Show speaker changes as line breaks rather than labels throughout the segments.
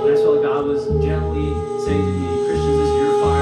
And I felt God was gently saying to me, Christians, this is your fire.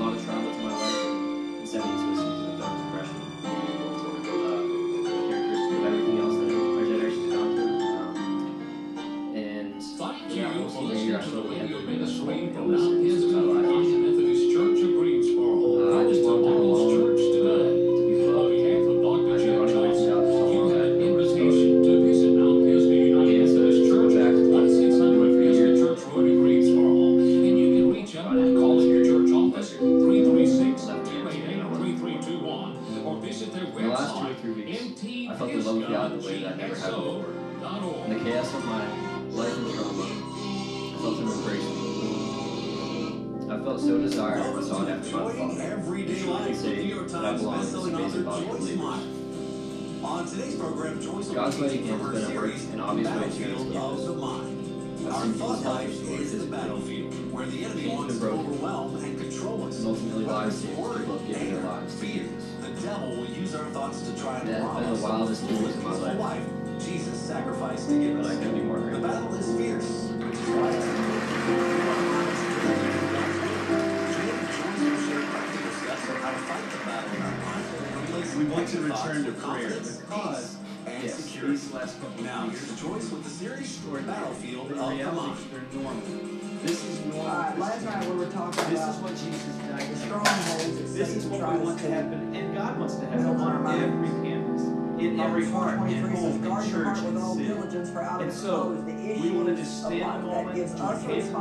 lot of travel to my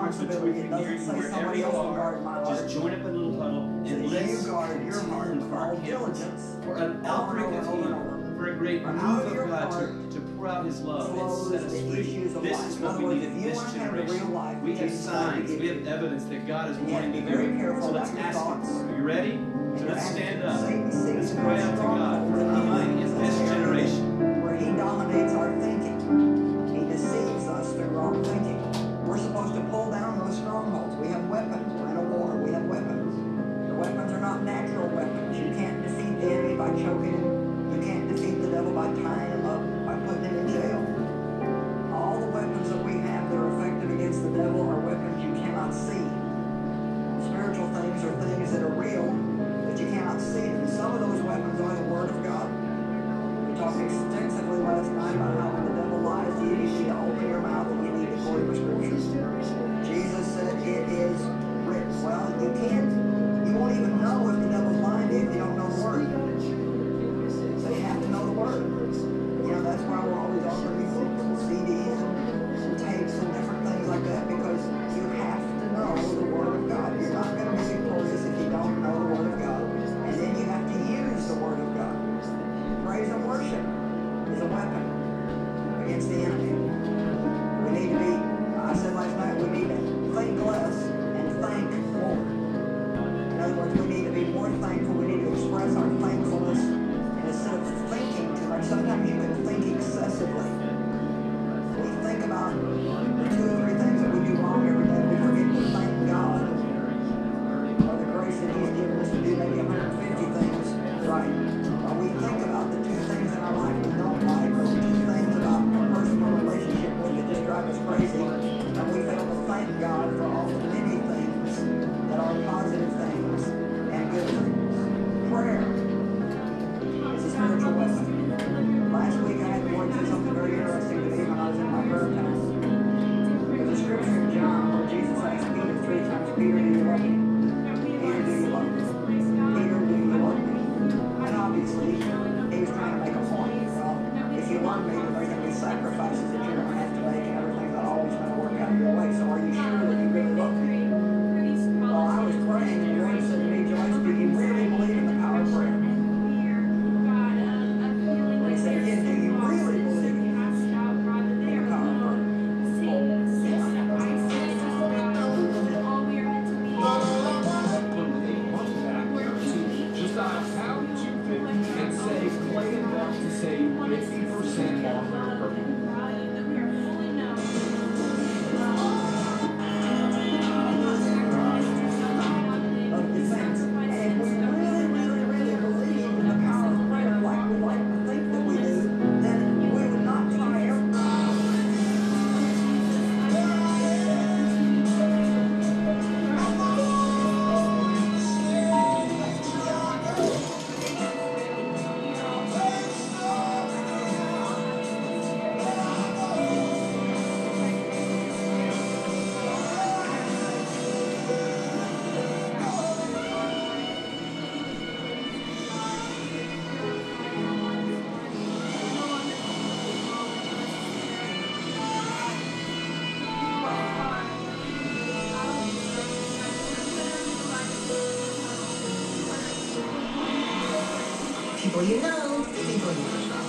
responsibility. It doesn't say somebody else will guard my heart.
Just join up in a little
puddle
and let's
guard your heart with all diligence.
For an outbreak of
over.
For a great move
of
God to, to pour out his love and set us free. This is what we need in this generation. We have signs, we have evidence that God is wanting
to very careful.
So let's ask him. Are you ready? So let's stand up. Let's pray out to God for
the
mind in this generation.
Where he dominates our people you know, people you
know.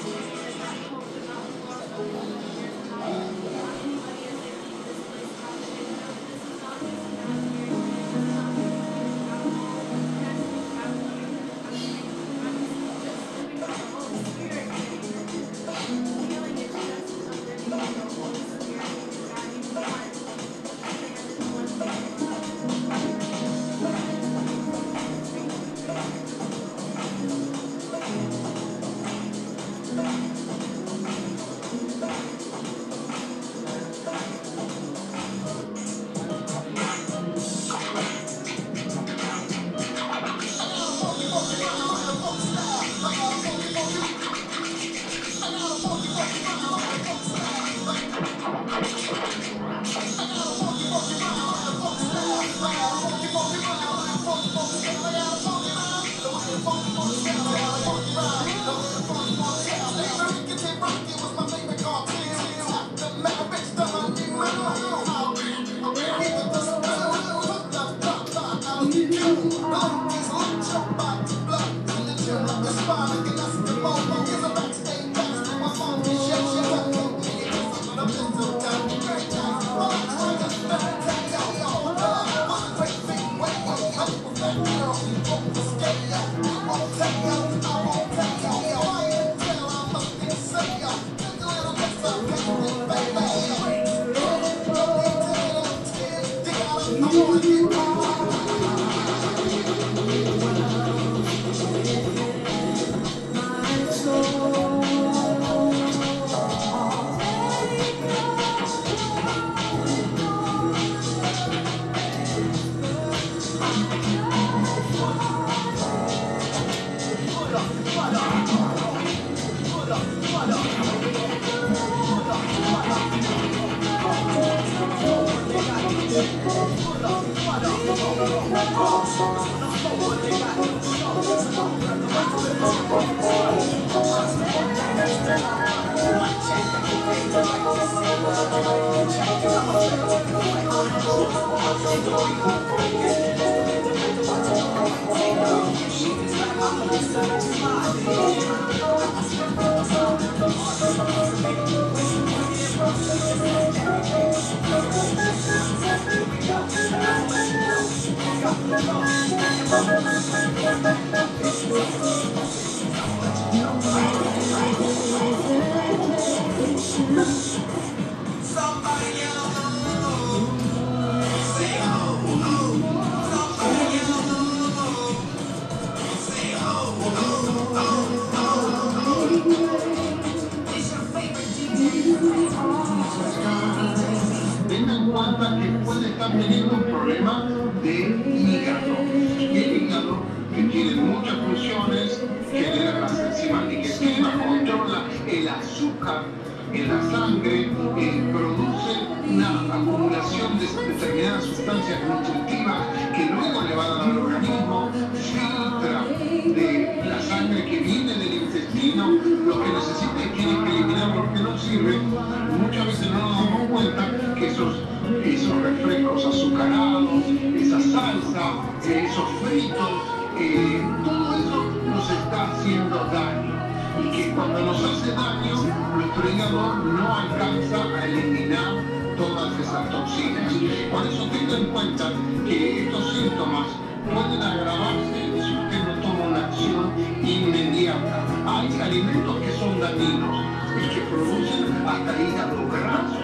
Todo eso nos está haciendo daño y que cuando nos hace daño, nuestro hígado no alcanza a eliminar todas esas toxinas. Por eso tenga en cuenta que estos síntomas pueden agravarse si usted no toma una acción inmediata. Hay alimentos que son dañinos y que producen hasta hígado graso.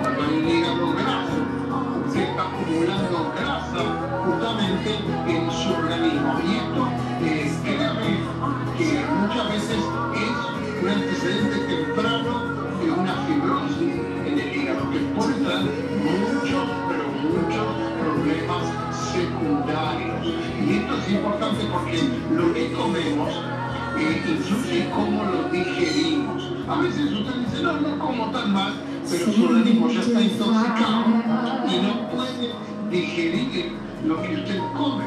Cuando hay hígado graso, se está acumulando grasa en su organismo. Y esto, eh, créame, que muchas veces es un antecedente temprano de una fibrosis en el hígado que puede traer muchos, pero muchos problemas secundarios. Y esto es importante porque lo que comemos eh, influye cómo lo digerimos. A veces usted dice, no, no como tan mal, pero su organismo ya está intoxicado y no puede digerir lo que usted come.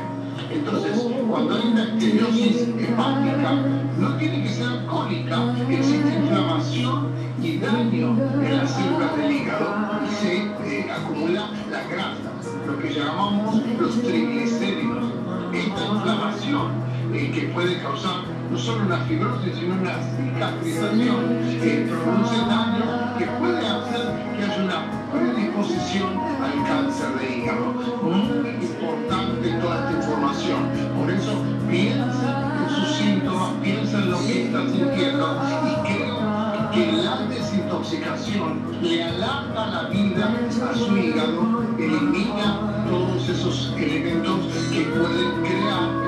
Entonces, cuando hay una estereosis hepática, no tiene que ser alcohólica, existe inflamación y daño en las células del hígado y se eh, acumula la grasa, lo que llamamos los triglicéridos. Esta inflamación eh, que puede causar no solo una fibrosis, sino una cicatrización que produce daño que puede hacer que haya una predisposición al cáncer de hígado. Muy importante toda esta información. Por eso piensa en sus síntomas, piensa en lo que está sintiendo y creo que la desintoxicación le alarga la vida a su hígado, elimina todos esos elementos que pueden crear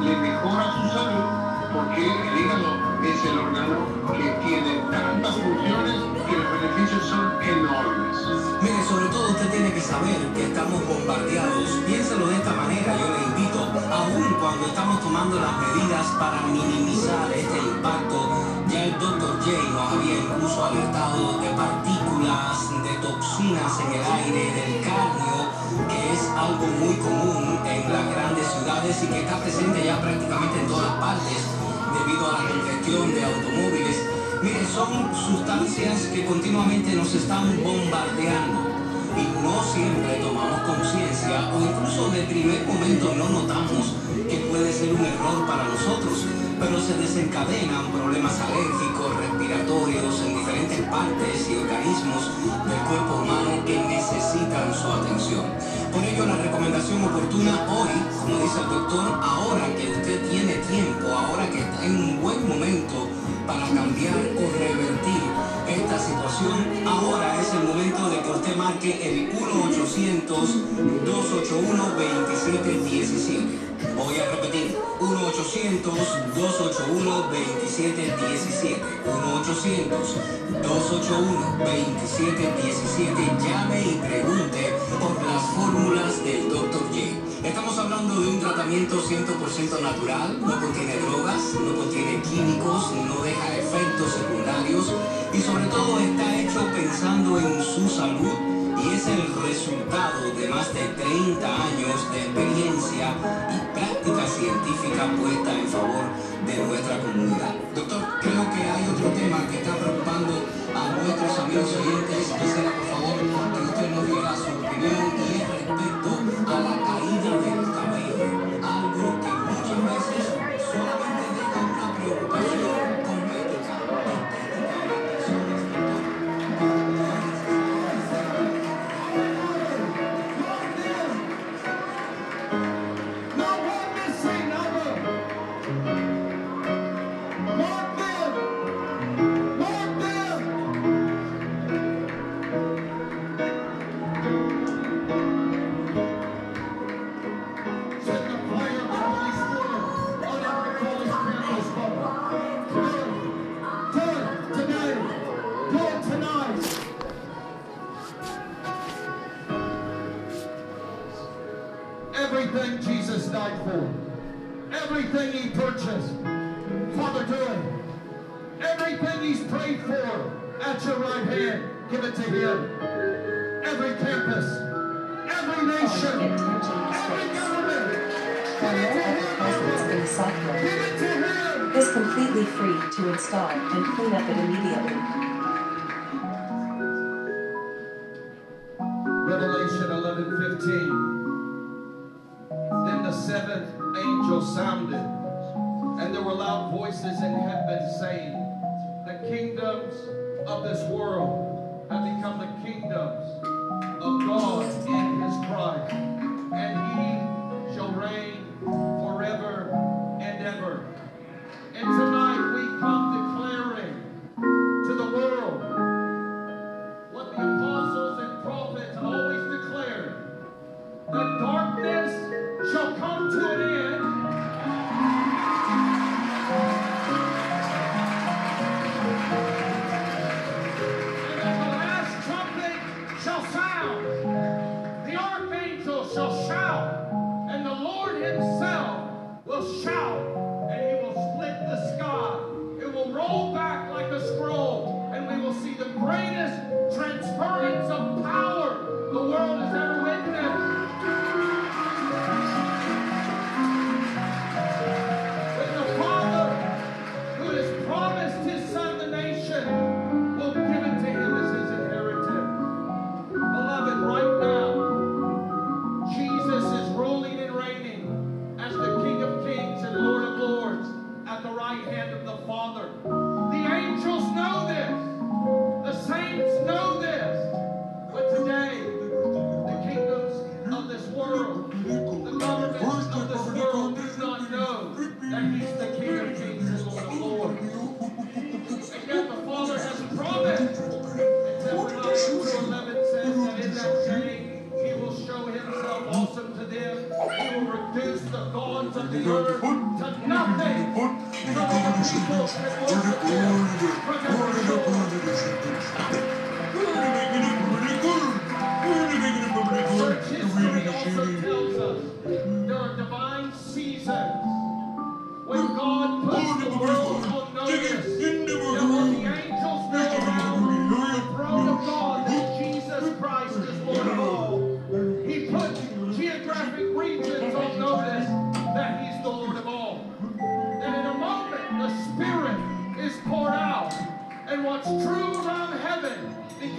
le mejora su salud porque el hígado es el órgano que tiene tantas funciones que los beneficios son enormes.
Mire, sobre todo usted tiene que saber que estamos bombardeados. Piénselo de esta manera, yo le invito, aún cuando estamos tomando las medidas para minimizar este impacto, ya el Dr. J nos había incluso alertado de partículas, de toxinas en el aire, del cadmio, que es algo muy común en las grandes ciudades y que está presente ya prácticamente en todas partes debido a la congestión de automóviles. Mire, son sustancias que continuamente nos están bombardeando y no siempre tomamos conciencia o incluso de primer momento no notamos que puede ser un error para nosotros, pero se desencadenan problemas alérgicos, respiratorios en diferentes partes y organismos del cuerpo humano que necesitan su atención. Por ello, la recomendación oportuna hoy, como dice el doctor, ahora que usted tiene tiempo, ahora que está en un buen momento para cambiar o revertir situación, ahora es el momento de que usted marque el 1-800-281-2717. Voy a repetir, 1-800-281-2717. 1-800-281-2717. Llame y pregunte por las fórmulas del Dr. J. Estamos hablando de un tratamiento 100% natural, no contiene drogas, no contiene químicos, no deja efectos secundarios y sobre todo está hecho pensando en su salud y es el resultado de más de 30 años de experiencia y práctica científica puesta en favor de nuestra comunidad. Doctor, creo que hay otro tema que está preocupando a nuestros amigos oyentes. Quisiera,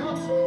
Come on.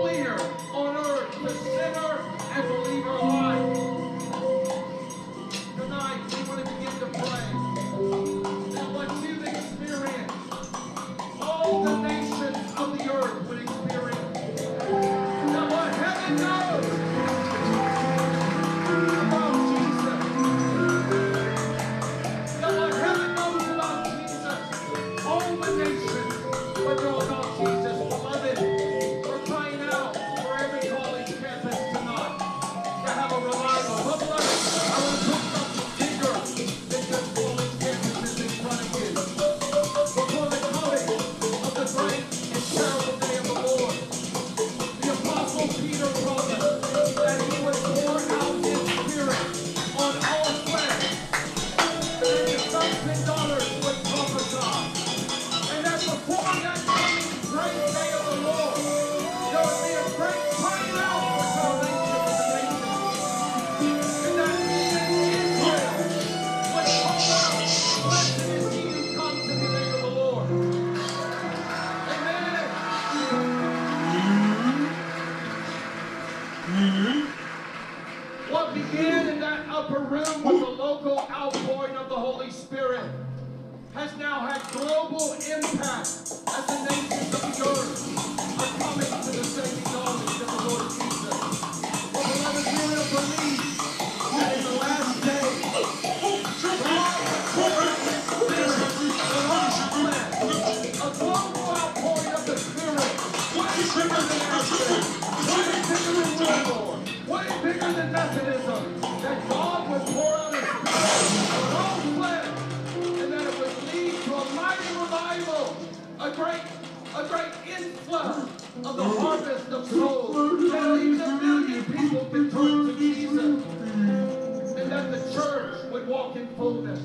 walk in fullness.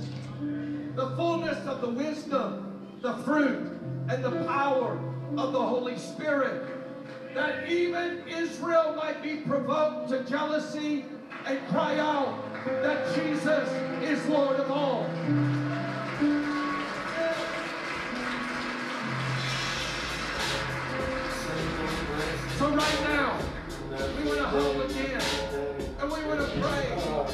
The fullness of the wisdom, the fruit, and the power of the Holy Spirit. That even Israel might be provoked to jealousy and cry out that Jesus is Lord of all. So right now, we want to hold again. And we want to pray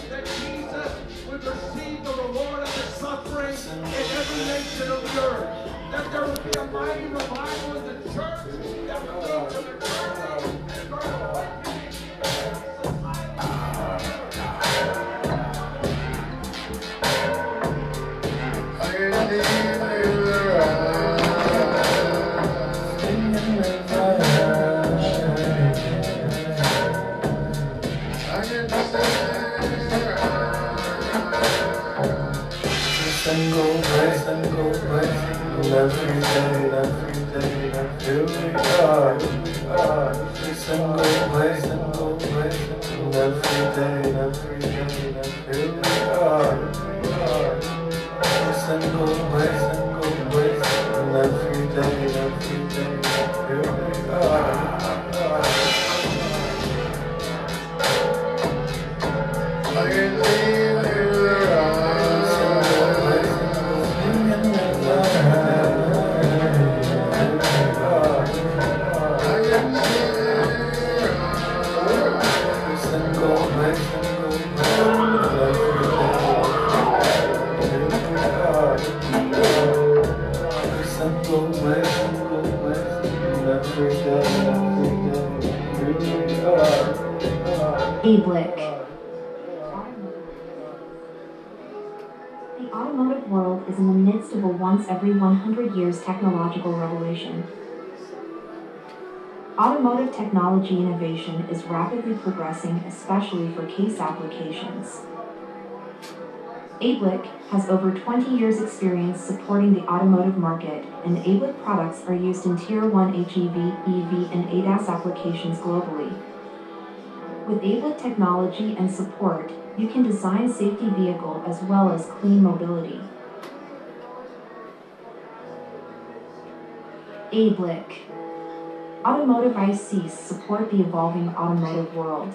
that Jesus would receive the reward of his suffering in every nation of the earth. That there would be a mighty revival in the church that would go to the
eternity. every day, every day, here we every single way, single place. and every day, every day, here every single way, single place. and
ABLIC. The automotive world is in the midst of a once every 100 years technological revolution. Automotive technology innovation is rapidly progressing, especially for case applications. ABLIC has over 20 years' experience supporting the automotive market, and ABLIC products are used in Tier 1 HEV, EV, and ADAS applications globally. With ABLIC technology and support, you can design safety vehicle as well as clean mobility. ABLIC Automotive ICs support the evolving automotive world.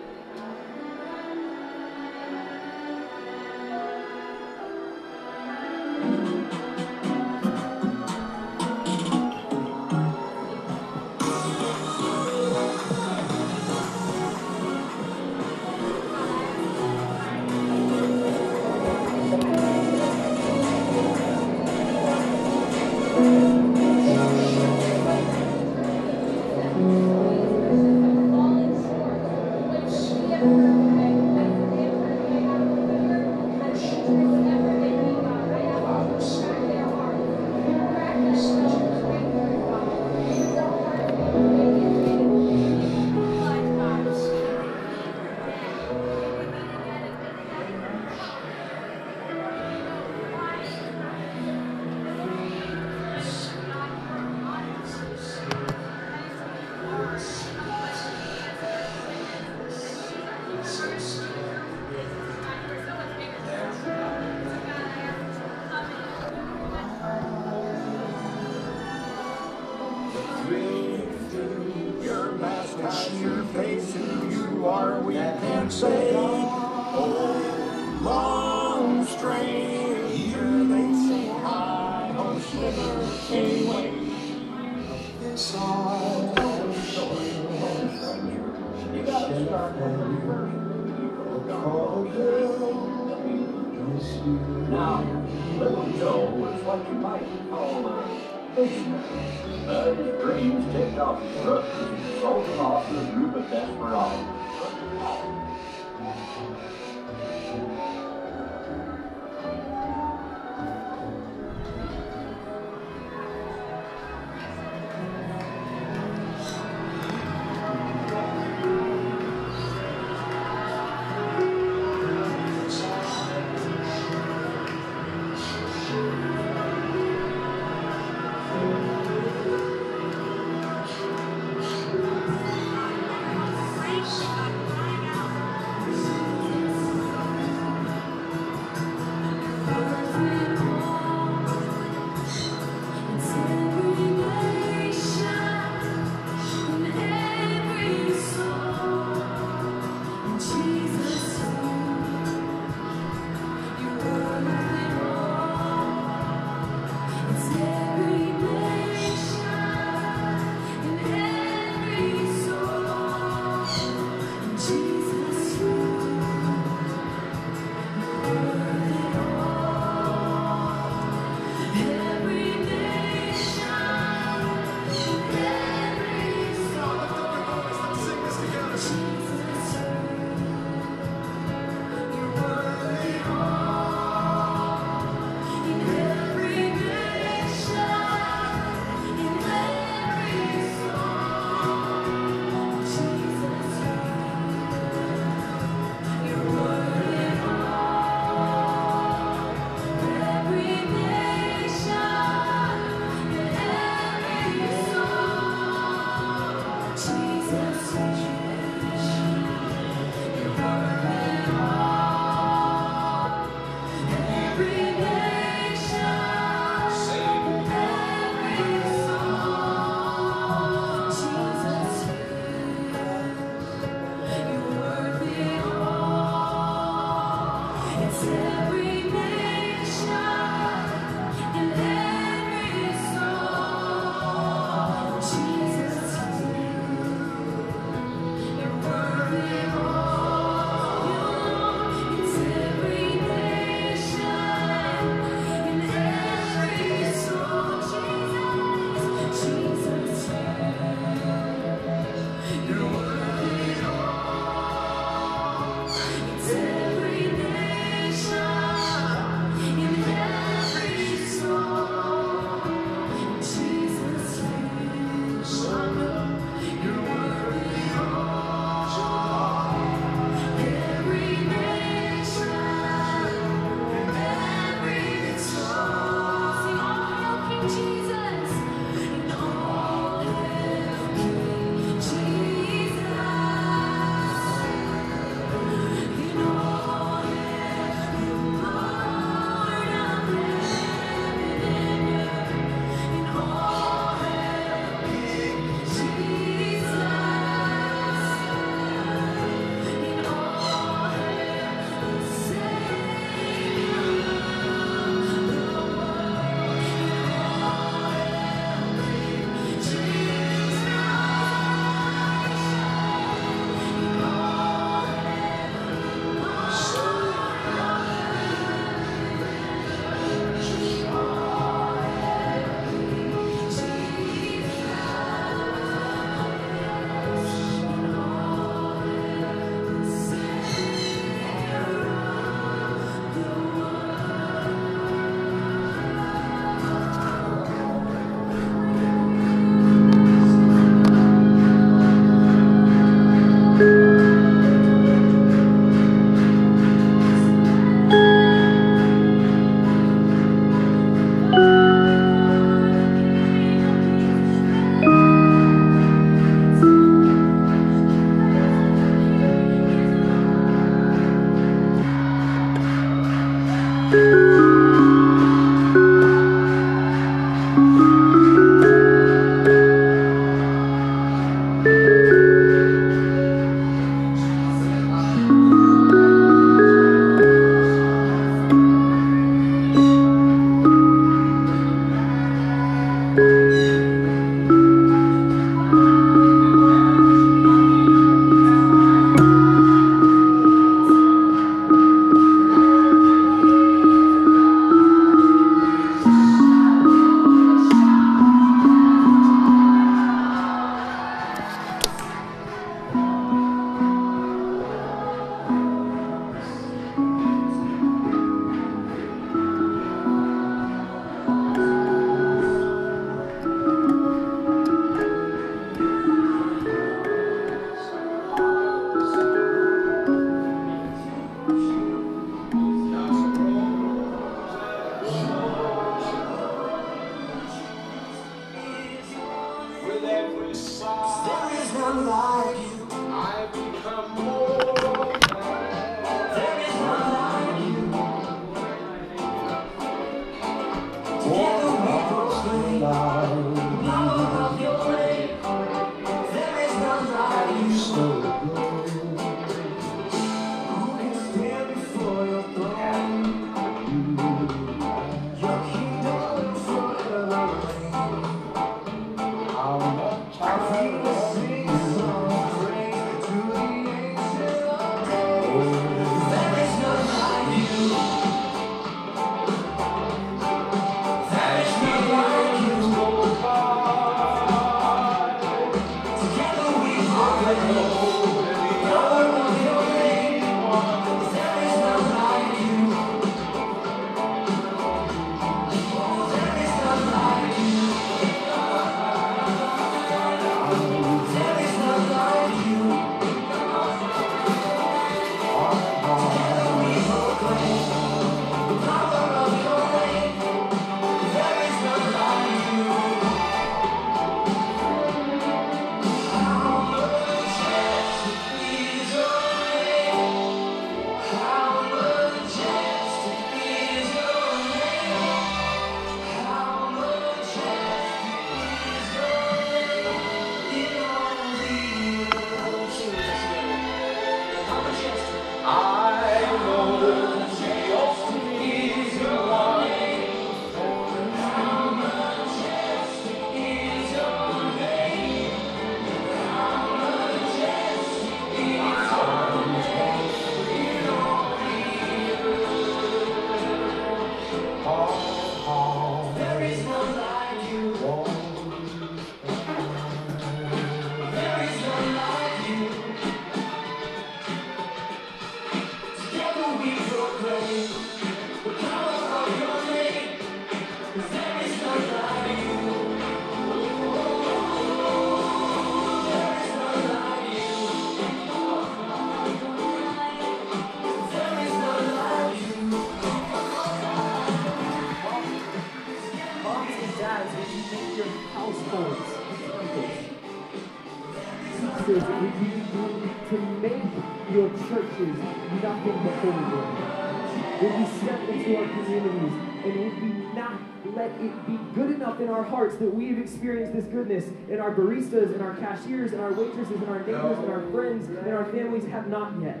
Our cashiers and our waitresses and our neighbors and our friends and our families have not yet?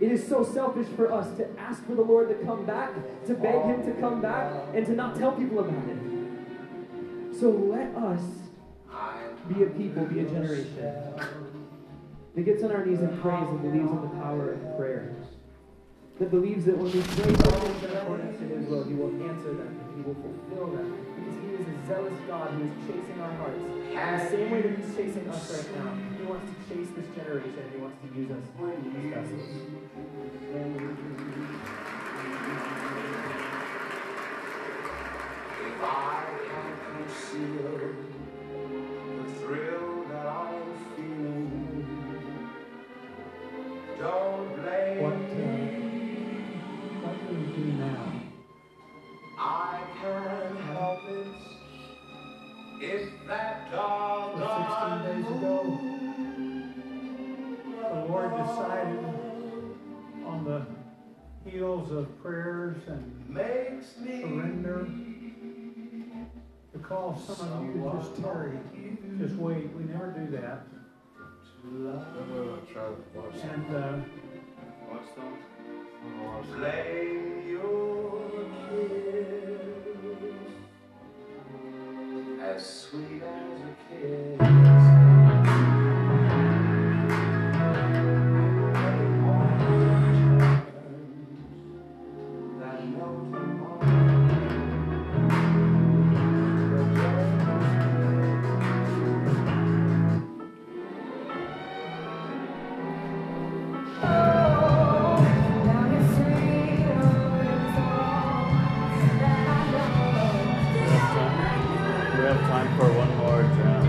It is so selfish for us to ask for the Lord to come back, to beg Him to come back, and to not tell people about it. So let us be a people, be a generation that gets on our knees and prays and believes in the power of prayer. That believes that when we pray in accordance to His will, He will answer them He will fulfill them. Zealous God who is chasing our hearts. In the same way that He's chasing us right now, He wants to chase this generation. He wants to use us as vessels.
If I can conceal
call some of you to just tarry, just wait. We never do that. And uh,
Blame your kiss as sweet as a kiss.
for one more round.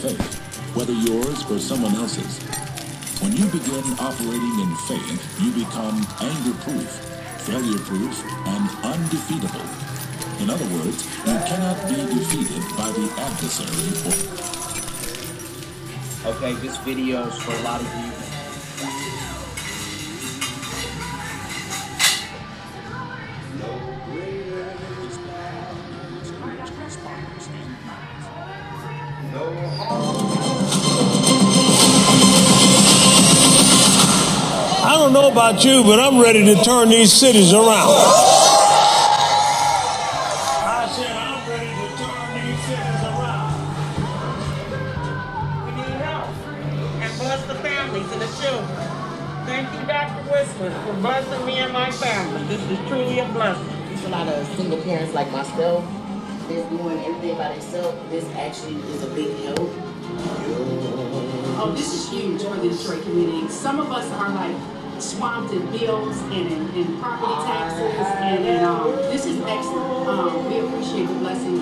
Faith, whether yours or someone else's. When you begin operating in faith, you become anger-proof, failure-proof, and undefeatable. In other words, you cannot be defeated by the adversary
Okay, this video is for a lot of you.
Know about you, but I'm ready to turn these cities around. I said I'm ready to turn these cities around.
We need help. And bless the families and the children. Thank you, Dr. Whistler, for blessing me and my family. This is truly a blessing.
There's a lot of single parents like myself that's doing everything by themselves. This actually is a big help.
Oh, this is huge for the Detroit community. Some of us are like swamped in bills and in, in property taxes, and, and um, this is excellent. Um, we appreciate the blessing.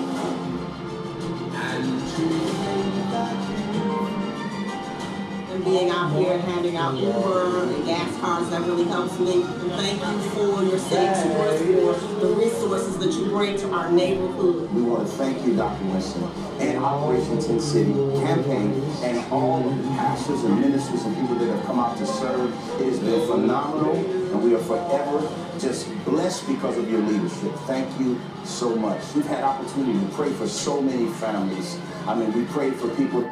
Being out here handing out Uber and gas cards, that really helps me. And thank you for your city tours, for the resources that you bring to our neighborhood.
We want to thank you, Dr. Winston, and Operation 10 City campaign, and all of the pastors and ministers and people that have come out to serve. It has been phenomenal, and we are forever just blessed because of your leadership. Thank you so much. We've had opportunity to pray for so many families. I mean, we prayed for people.